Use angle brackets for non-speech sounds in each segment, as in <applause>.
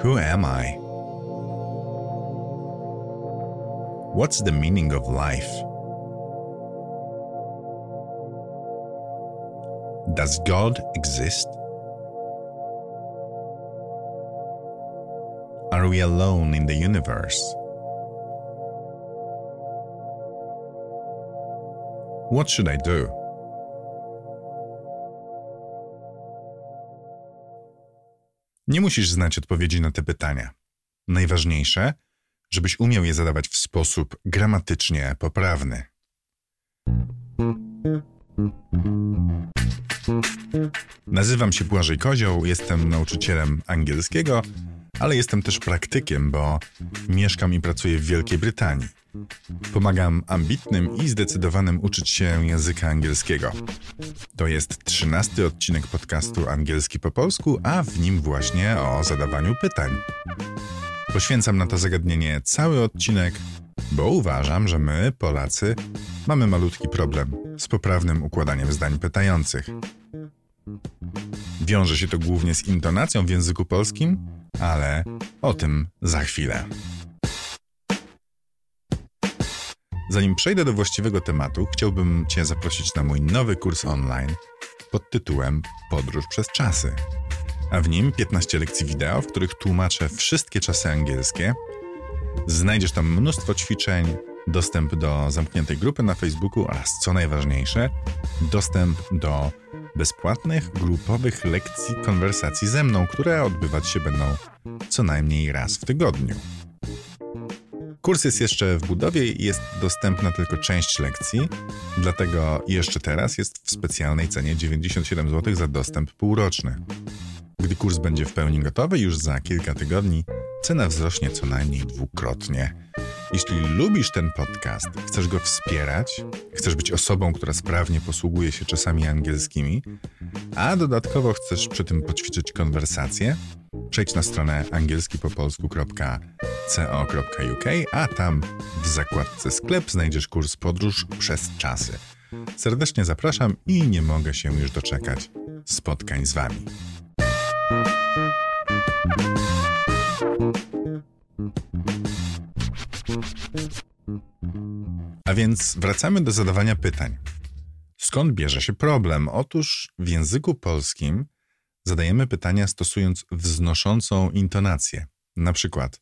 Who am I? What's the meaning of life? Does God exist? Are we alone in the universe? What should I do? Nie musisz znać odpowiedzi na te pytania. Najważniejsze, żebyś umiał je zadawać w sposób gramatycznie poprawny. Nazywam się Błażej Kozioł, jestem nauczycielem angielskiego, ale jestem też praktykiem, bo mieszkam i pracuję w Wielkiej Brytanii. Pomagam ambitnym i zdecydowanym uczyć się języka angielskiego. To jest trzynasty odcinek podcastu Angielski po polsku, a w nim właśnie o zadawaniu pytań. Poświęcam na to zagadnienie cały odcinek, bo uważam, że my, Polacy, mamy malutki problem z poprawnym układaniem zdań pytających. Wiąże się to głównie z intonacją w języku polskim, ale o tym za chwilę. Zanim przejdę do właściwego tematu, chciałbym Cię zaprosić na mój nowy kurs online pod tytułem Podróż przez czasy. A w nim 15 lekcji wideo, w których tłumaczę wszystkie czasy angielskie. Znajdziesz tam mnóstwo ćwiczeń, dostęp do zamkniętej grupy na Facebooku oraz, co najważniejsze, dostęp do bezpłatnych, grupowych lekcji konwersacji ze mną, które odbywać się będą co najmniej raz w tygodniu. Kurs jest jeszcze w budowie i jest dostępna tylko część lekcji, dlatego jeszcze teraz jest w specjalnej cenie 97 zł za dostęp półroczny. Gdy kurs będzie w pełni gotowy, już za kilka tygodni, cena wzrośnie co najmniej dwukrotnie. Jeśli lubisz ten podcast, chcesz go wspierać, chcesz być osobą, która sprawnie posługuje się czasami angielskimi, a dodatkowo chcesz przy tym poćwiczyć konwersację, przejdź na stronę angielskipopolsku.co.uk, a tam w zakładce sklep znajdziesz kurs Podróż przez czasy. Serdecznie zapraszam i nie mogę się już doczekać spotkań z Wami. Więc wracamy do zadawania pytań. Skąd bierze się problem? Otóż w języku polskim zadajemy pytania stosując wznoszącą intonację. Na przykład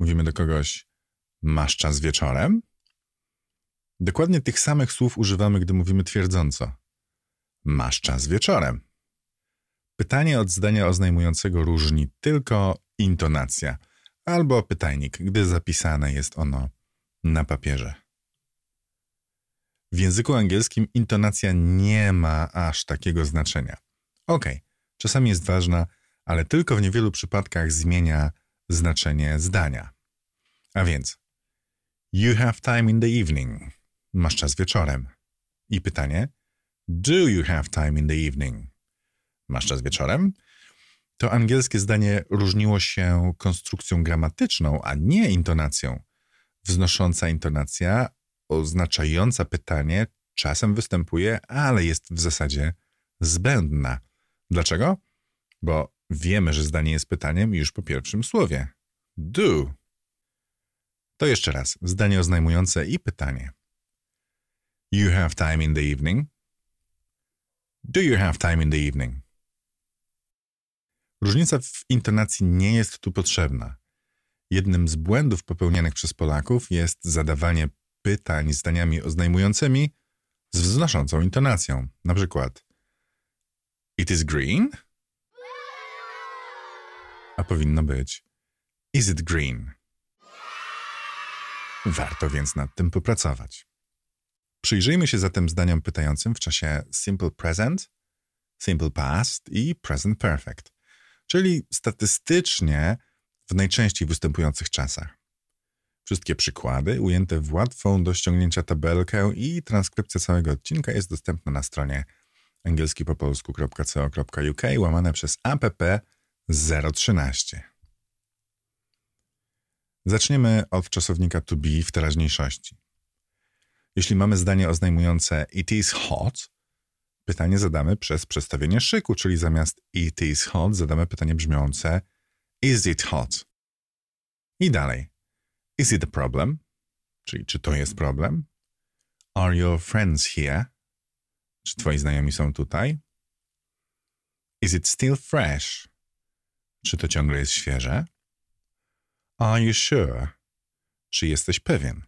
mówimy do kogoś: Masz czas wieczorem? Dokładnie tych samych słów używamy, gdy mówimy twierdząco: Masz czas wieczorem. Pytanie od zdania oznajmującego różni tylko intonacja albo pytajnik, gdy zapisane jest ono na papierze. W języku angielskim intonacja nie ma aż takiego znaczenia. Ok, czasami jest ważna, ale tylko w niewielu przypadkach zmienia znaczenie zdania. A więc, you have time in the evening. Masz czas wieczorem. I pytanie, do you have time in the evening? Masz czas wieczorem? To angielskie zdanie różniło się konstrukcją gramatyczną, a nie intonacją. Wznosząca intonacja, oznaczająca pytanie, czasem występuje, ale jest w zasadzie zbędna. Dlaczego? Bo wiemy, że zdanie jest pytaniem już po pierwszym słowie. Do. To jeszcze raz. Zdanie oznajmujące i pytanie. You have time in the evening. Do you have time in the evening? Różnica w intonacji nie jest tu potrzebna. Jednym z błędów popełnianych przez Polaków jest zadawanie pytań zdaniami oznajmującymi z wznoszącą intonacją. Na przykład It is green? A powinno być Is it green? Warto więc nad tym popracować. Przyjrzyjmy się zatem zdaniom pytającym w czasie simple present, simple past i present perfect, czyli statystycznie w najczęściej występujących czasach. Wszystkie przykłady ujęte w łatwą do ściągnięcia tabelkę i transkrypcja całego odcinka jest dostępna na stronie angielskipopolsku.co.uk łamane przez app 013. Zaczniemy od czasownika to be w teraźniejszości. Jeśli mamy zdanie oznajmujące it is hot, pytanie zadamy przez przestawienie szyku, czyli zamiast it is hot zadamy pytanie brzmiące Is it hot? I dalej. Is it a problem? Czyli czy to jest problem? Are your friends here? Czy twoi znajomi są tutaj? Is it still fresh? Czy to ciągle jest świeże? Are you sure? Czy jesteś pewien?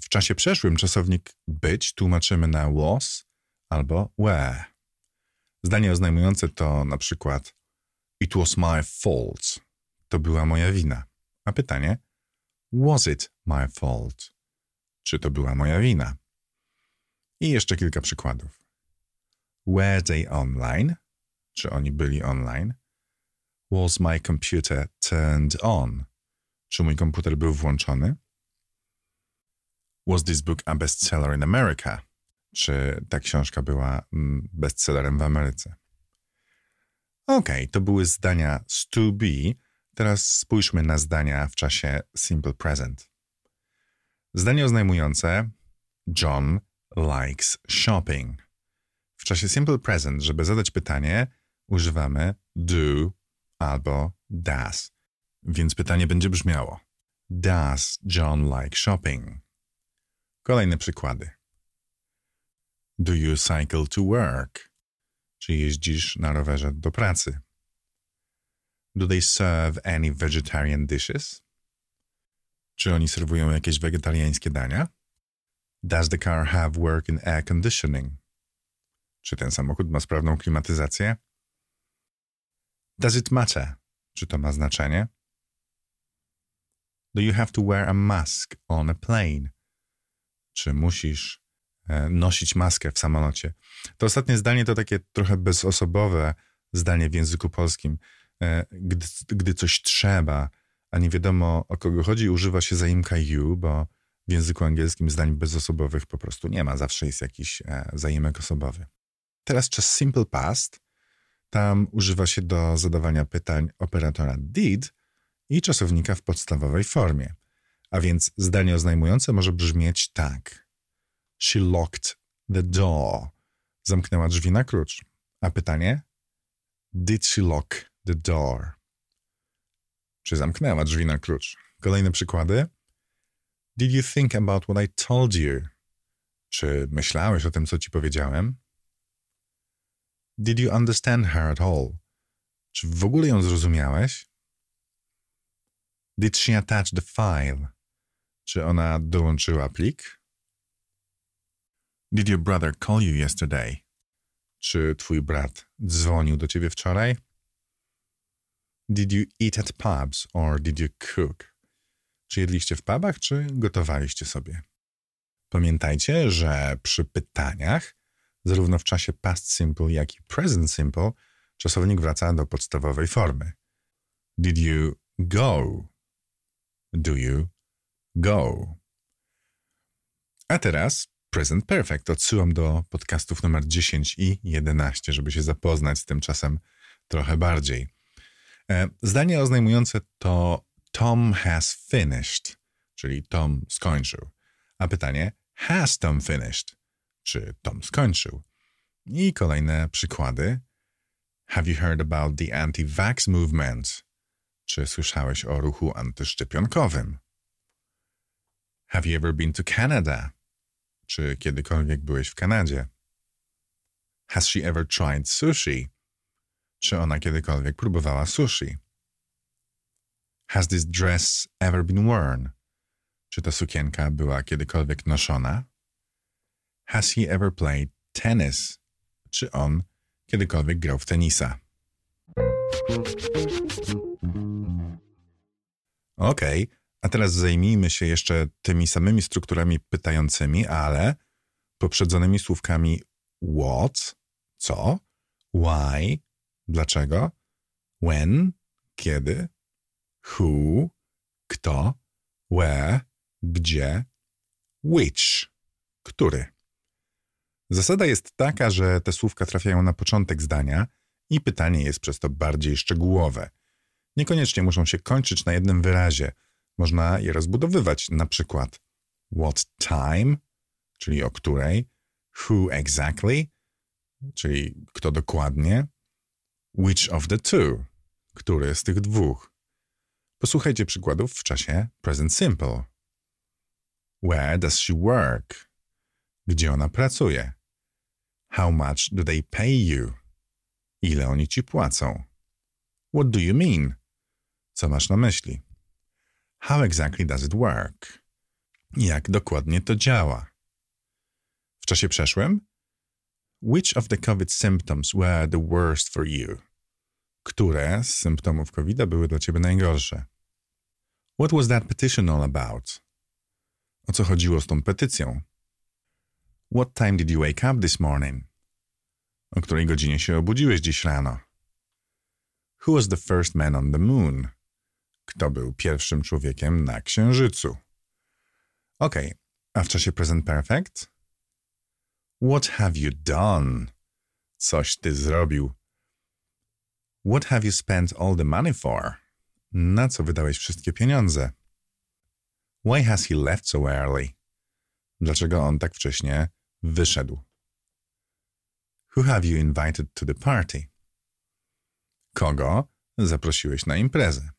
W czasie przeszłym czasownik być tłumaczymy na was albo were. Zdanie oznajmujące to na przykład It was my fault. To była moja wina. A pytanie Was it my fault? Czy to była moja wina? I jeszcze kilka przykładów. Were they online? Czy oni byli online? Was my computer turned on? Czy mój komputer był włączony? Was this book a bestseller in America? Czy ta książka była mm, bestsellerem w Ameryce? Ok, to były zdania z to be. Teraz spójrzmy na zdania w czasie simple present. Zdanie oznajmujące John likes shopping. W czasie simple present, żeby zadać pytanie, używamy do albo does. Więc pytanie będzie brzmiało: Does John like shopping? Kolejne przykłady. Do you cycle to work? Czy jeździsz na rowerze do pracy? Do they serve any vegetarian dishes? Czy oni serwują jakieś wegetariańskie dania? Does the car have work in air conditioning? Czy ten samochód ma sprawną klimatyzację? Does it matter? Czy to ma znaczenie? Do you have to wear a mask on a plane? Czy musisz e, nosić maskę w samolocie? To ostatnie zdanie to takie trochę bezosobowe zdanie w języku polskim. E, gdy, gdy coś trzeba, a nie wiadomo o kogo chodzi, używa się zaimka you, bo w języku angielskim zdań bezosobowych po prostu nie ma. Zawsze jest jakiś e, zaimek osobowy. Teraz czas simple past. Tam używa się do zadawania pytań operatora did i czasownika w podstawowej formie. A więc zdanie oznajmujące może brzmieć tak. She locked the door. Zamknęła drzwi na klucz. A pytanie? Did she lock the door? Czy zamknęła drzwi na klucz? Kolejne przykłady. Did you think about what I told you? Czy myślałeś o tym, co ci powiedziałem? Did you understand her at all? Czy w ogóle ją zrozumiałeś? Did she attach the file? Czy ona dołączyła plik? Did your brother call you yesterday? Czy twój brat dzwonił do ciebie wczoraj? Did you eat at pubs or did you cook? Czy jedliście w pubach, czy gotowaliście sobie? Pamiętajcie, że przy pytaniach, zarówno w czasie past simple, jak i present simple, czasownik wraca do podstawowej formy. Did you go? Do you go? A teraz present perfect. Odsyłam do podcastów numer 10 i 11, żeby się zapoznać z tym czasem trochę bardziej. E, zdanie oznajmujące to Tom has finished, czyli Tom skończył. A pytanie, has Tom finished? Czy Tom skończył? I kolejne przykłady. Have you heard about the anti-vax movement? Czy słyszałeś o ruchu antyszczepionkowym? Have you ever been to Canada? Czy kiedykolwiek byłeś w Kanadzie? Has she ever tried sushi? Czy ona kiedykolwiek próbowała sushi? Has this dress ever been worn? Czy ta sukienka była kiedykolwiek noszona? Has he ever played tennis? Czy on kiedykolwiek grał w tenisa? Okay. a teraz zajmijmy się jeszcze tymi samymi strukturami pytającymi, ale poprzedzonymi słówkami what, co, why, dlaczego, when, kiedy, who, kto, where, gdzie, which, który. Zasada jest taka, że te słówka trafiają na początek zdania i pytanie jest przez to bardziej szczegółowe. Niekoniecznie muszą się kończyć na jednym wyrazie. Można je rozbudowywać, na przykład what time, czyli o której, who exactly, czyli kto dokładnie, which of the two, Który z tych dwóch? Posłuchajcie przykładów w czasie present simple. Where does she work? Gdzie ona pracuje? How much do they pay you? Ile oni ci płacą? What do you mean? Co masz na myśli? How exactly does it work? Jak dokładnie to działa? W czasie przeszłym? Which of the COVID symptoms were the worst for you? Które z symptomów COVID były dla ciebie najgorsze? What was that petition all about? O co chodziło z tą petycją? What time did you wake up this morning? O której godzinie się obudziłeś dziś rano? Who was the first man on the moon? Kto był pierwszym człowiekiem na Księżycu? Ok, a w czasie present perfect? What have you done? Coś ty zrobił. What have you spent all the money for? Na co wydałeś wszystkie pieniądze? Why has he left so early? Dlaczego on tak wcześnie wyszedł? Who have you invited to the party? Kogo zaprosiłeś na imprezę?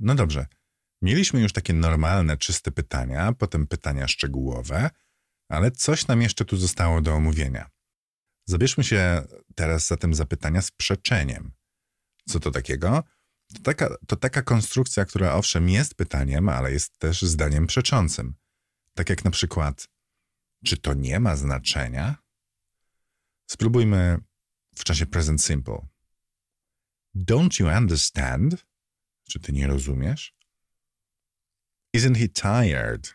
No dobrze. Mieliśmy już takie normalne, czyste pytania, potem pytania szczegółowe, ale coś nam jeszcze tu zostało do omówienia. Zabierzmy się teraz za tym zapytania z przeczeniem. Co to takiego? To taka, to taka konstrukcja, która owszem jest pytaniem, ale jest też zdaniem przeczącym. Tak jak na przykład, czy to nie ma znaczenia? Spróbujmy w czasie present simple. Don't you understand? Czy ty nie rozumiesz? Isn't he tired?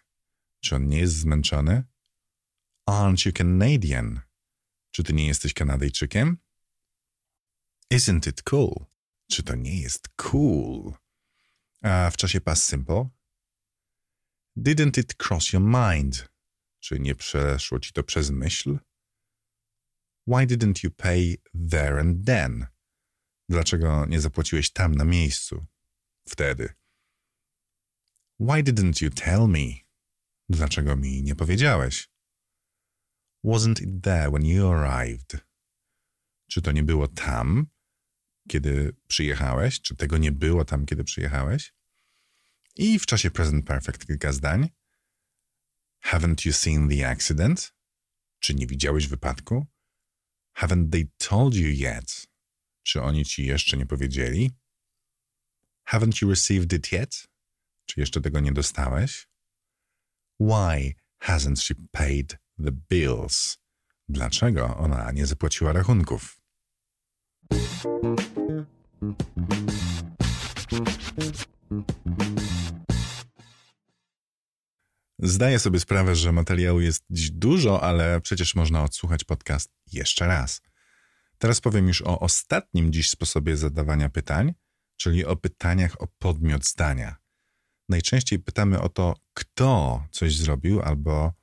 Czy on nie jest zmęczony? Aren't you Canadian? Czy ty nie jesteś Kanadyjczykiem? Isn't it cool? Czy to nie jest cool? A w czasie past simple? Didn't it cross your mind? Czy nie przeszło ci to przez myśl? Why didn't you pay there and then? Dlaczego nie zapłaciłeś tam na miejscu? Wtedy. Why didn't you tell me? Dlaczego mi nie powiedziałeś? Wasn't it there when you arrived? Czy to nie było tam, kiedy przyjechałeś? Czy tego nie było tam, kiedy przyjechałeś? I w czasie present perfect kilka zdań. Haven't you seen the accident? Czy nie widziałeś wypadku? Haven't they told you yet? Czy oni ci jeszcze nie powiedzieli? Haven't you received it yet? Czy jeszcze tego nie dostałeś? Why hasn't she paid the bills? Dlaczego ona nie zapłaciła rachunków? Zdaję sobie sprawę, że materiału jest dziś dużo, ale przecież można odsłuchać podcast jeszcze raz. Teraz powiem już o ostatnim dziś sposobie zadawania pytań, czyli o pytaniach o podmiot zdania. Najczęściej pytamy o to, kto coś zrobił albo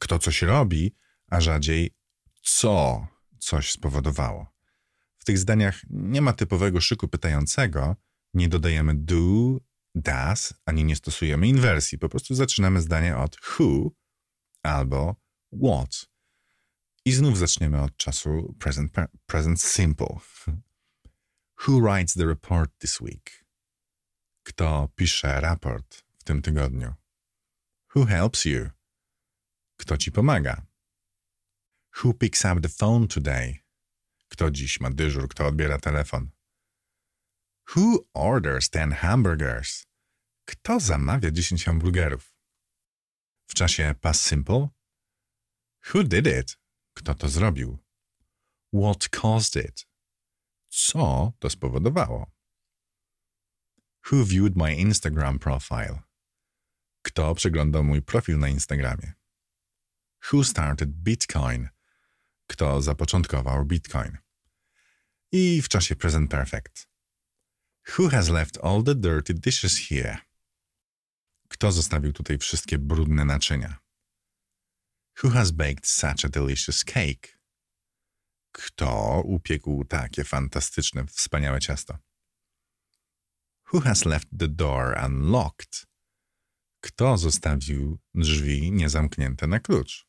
kto coś robi, a rzadziej co coś spowodowało. W tych zdaniach nie ma typowego szyku pytającego, nie dodajemy do, does, ani nie stosujemy inwersji. Po prostu zaczynamy zdanie od who albo what. I znów zaczniemy od czasu present, present simple. <laughs> Who writes the report this week? Kto pisze raport w tym tygodniu? Who helps you? Kto ci pomaga? Who picks up the phone today? Kto dziś ma dyżur, kto odbiera telefon? Who orders ten hamburgers? Kto zamawia 10 hamburgerów? W czasie past simple? Who did it? Kto to zrobił? What caused it? Co to spowodowało? Who viewed my Instagram profile? Kto przeglądał mój profil na Instagramie? Who started Bitcoin? Kto zapoczątkował Bitcoin? I w czasie present perfect. Who has left all the dirty dishes here? Kto zostawił tutaj wszystkie brudne naczynia? Who has baked such a delicious cake? Kto upiekł takie fantastyczne, wspaniałe ciasto? Who has left the door unlocked? Kto zostawił drzwi niezamknięte na klucz?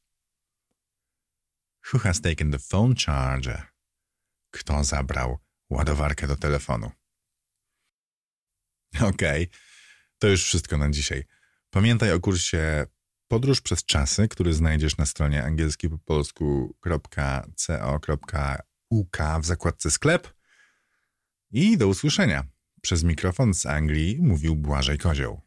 Who has taken the phone charger? kto zabrał ładowarkę do telefonu. <laughs> Okej, okay. to już wszystko na dzisiaj. Pamiętaj o kursie Podróż przez czasy, który znajdziesz na stronie angielskipopolsku.co.uk w zakładce sklep. I do usłyszenia. Przez mikrofon z Anglii mówił Błażej Kozioł.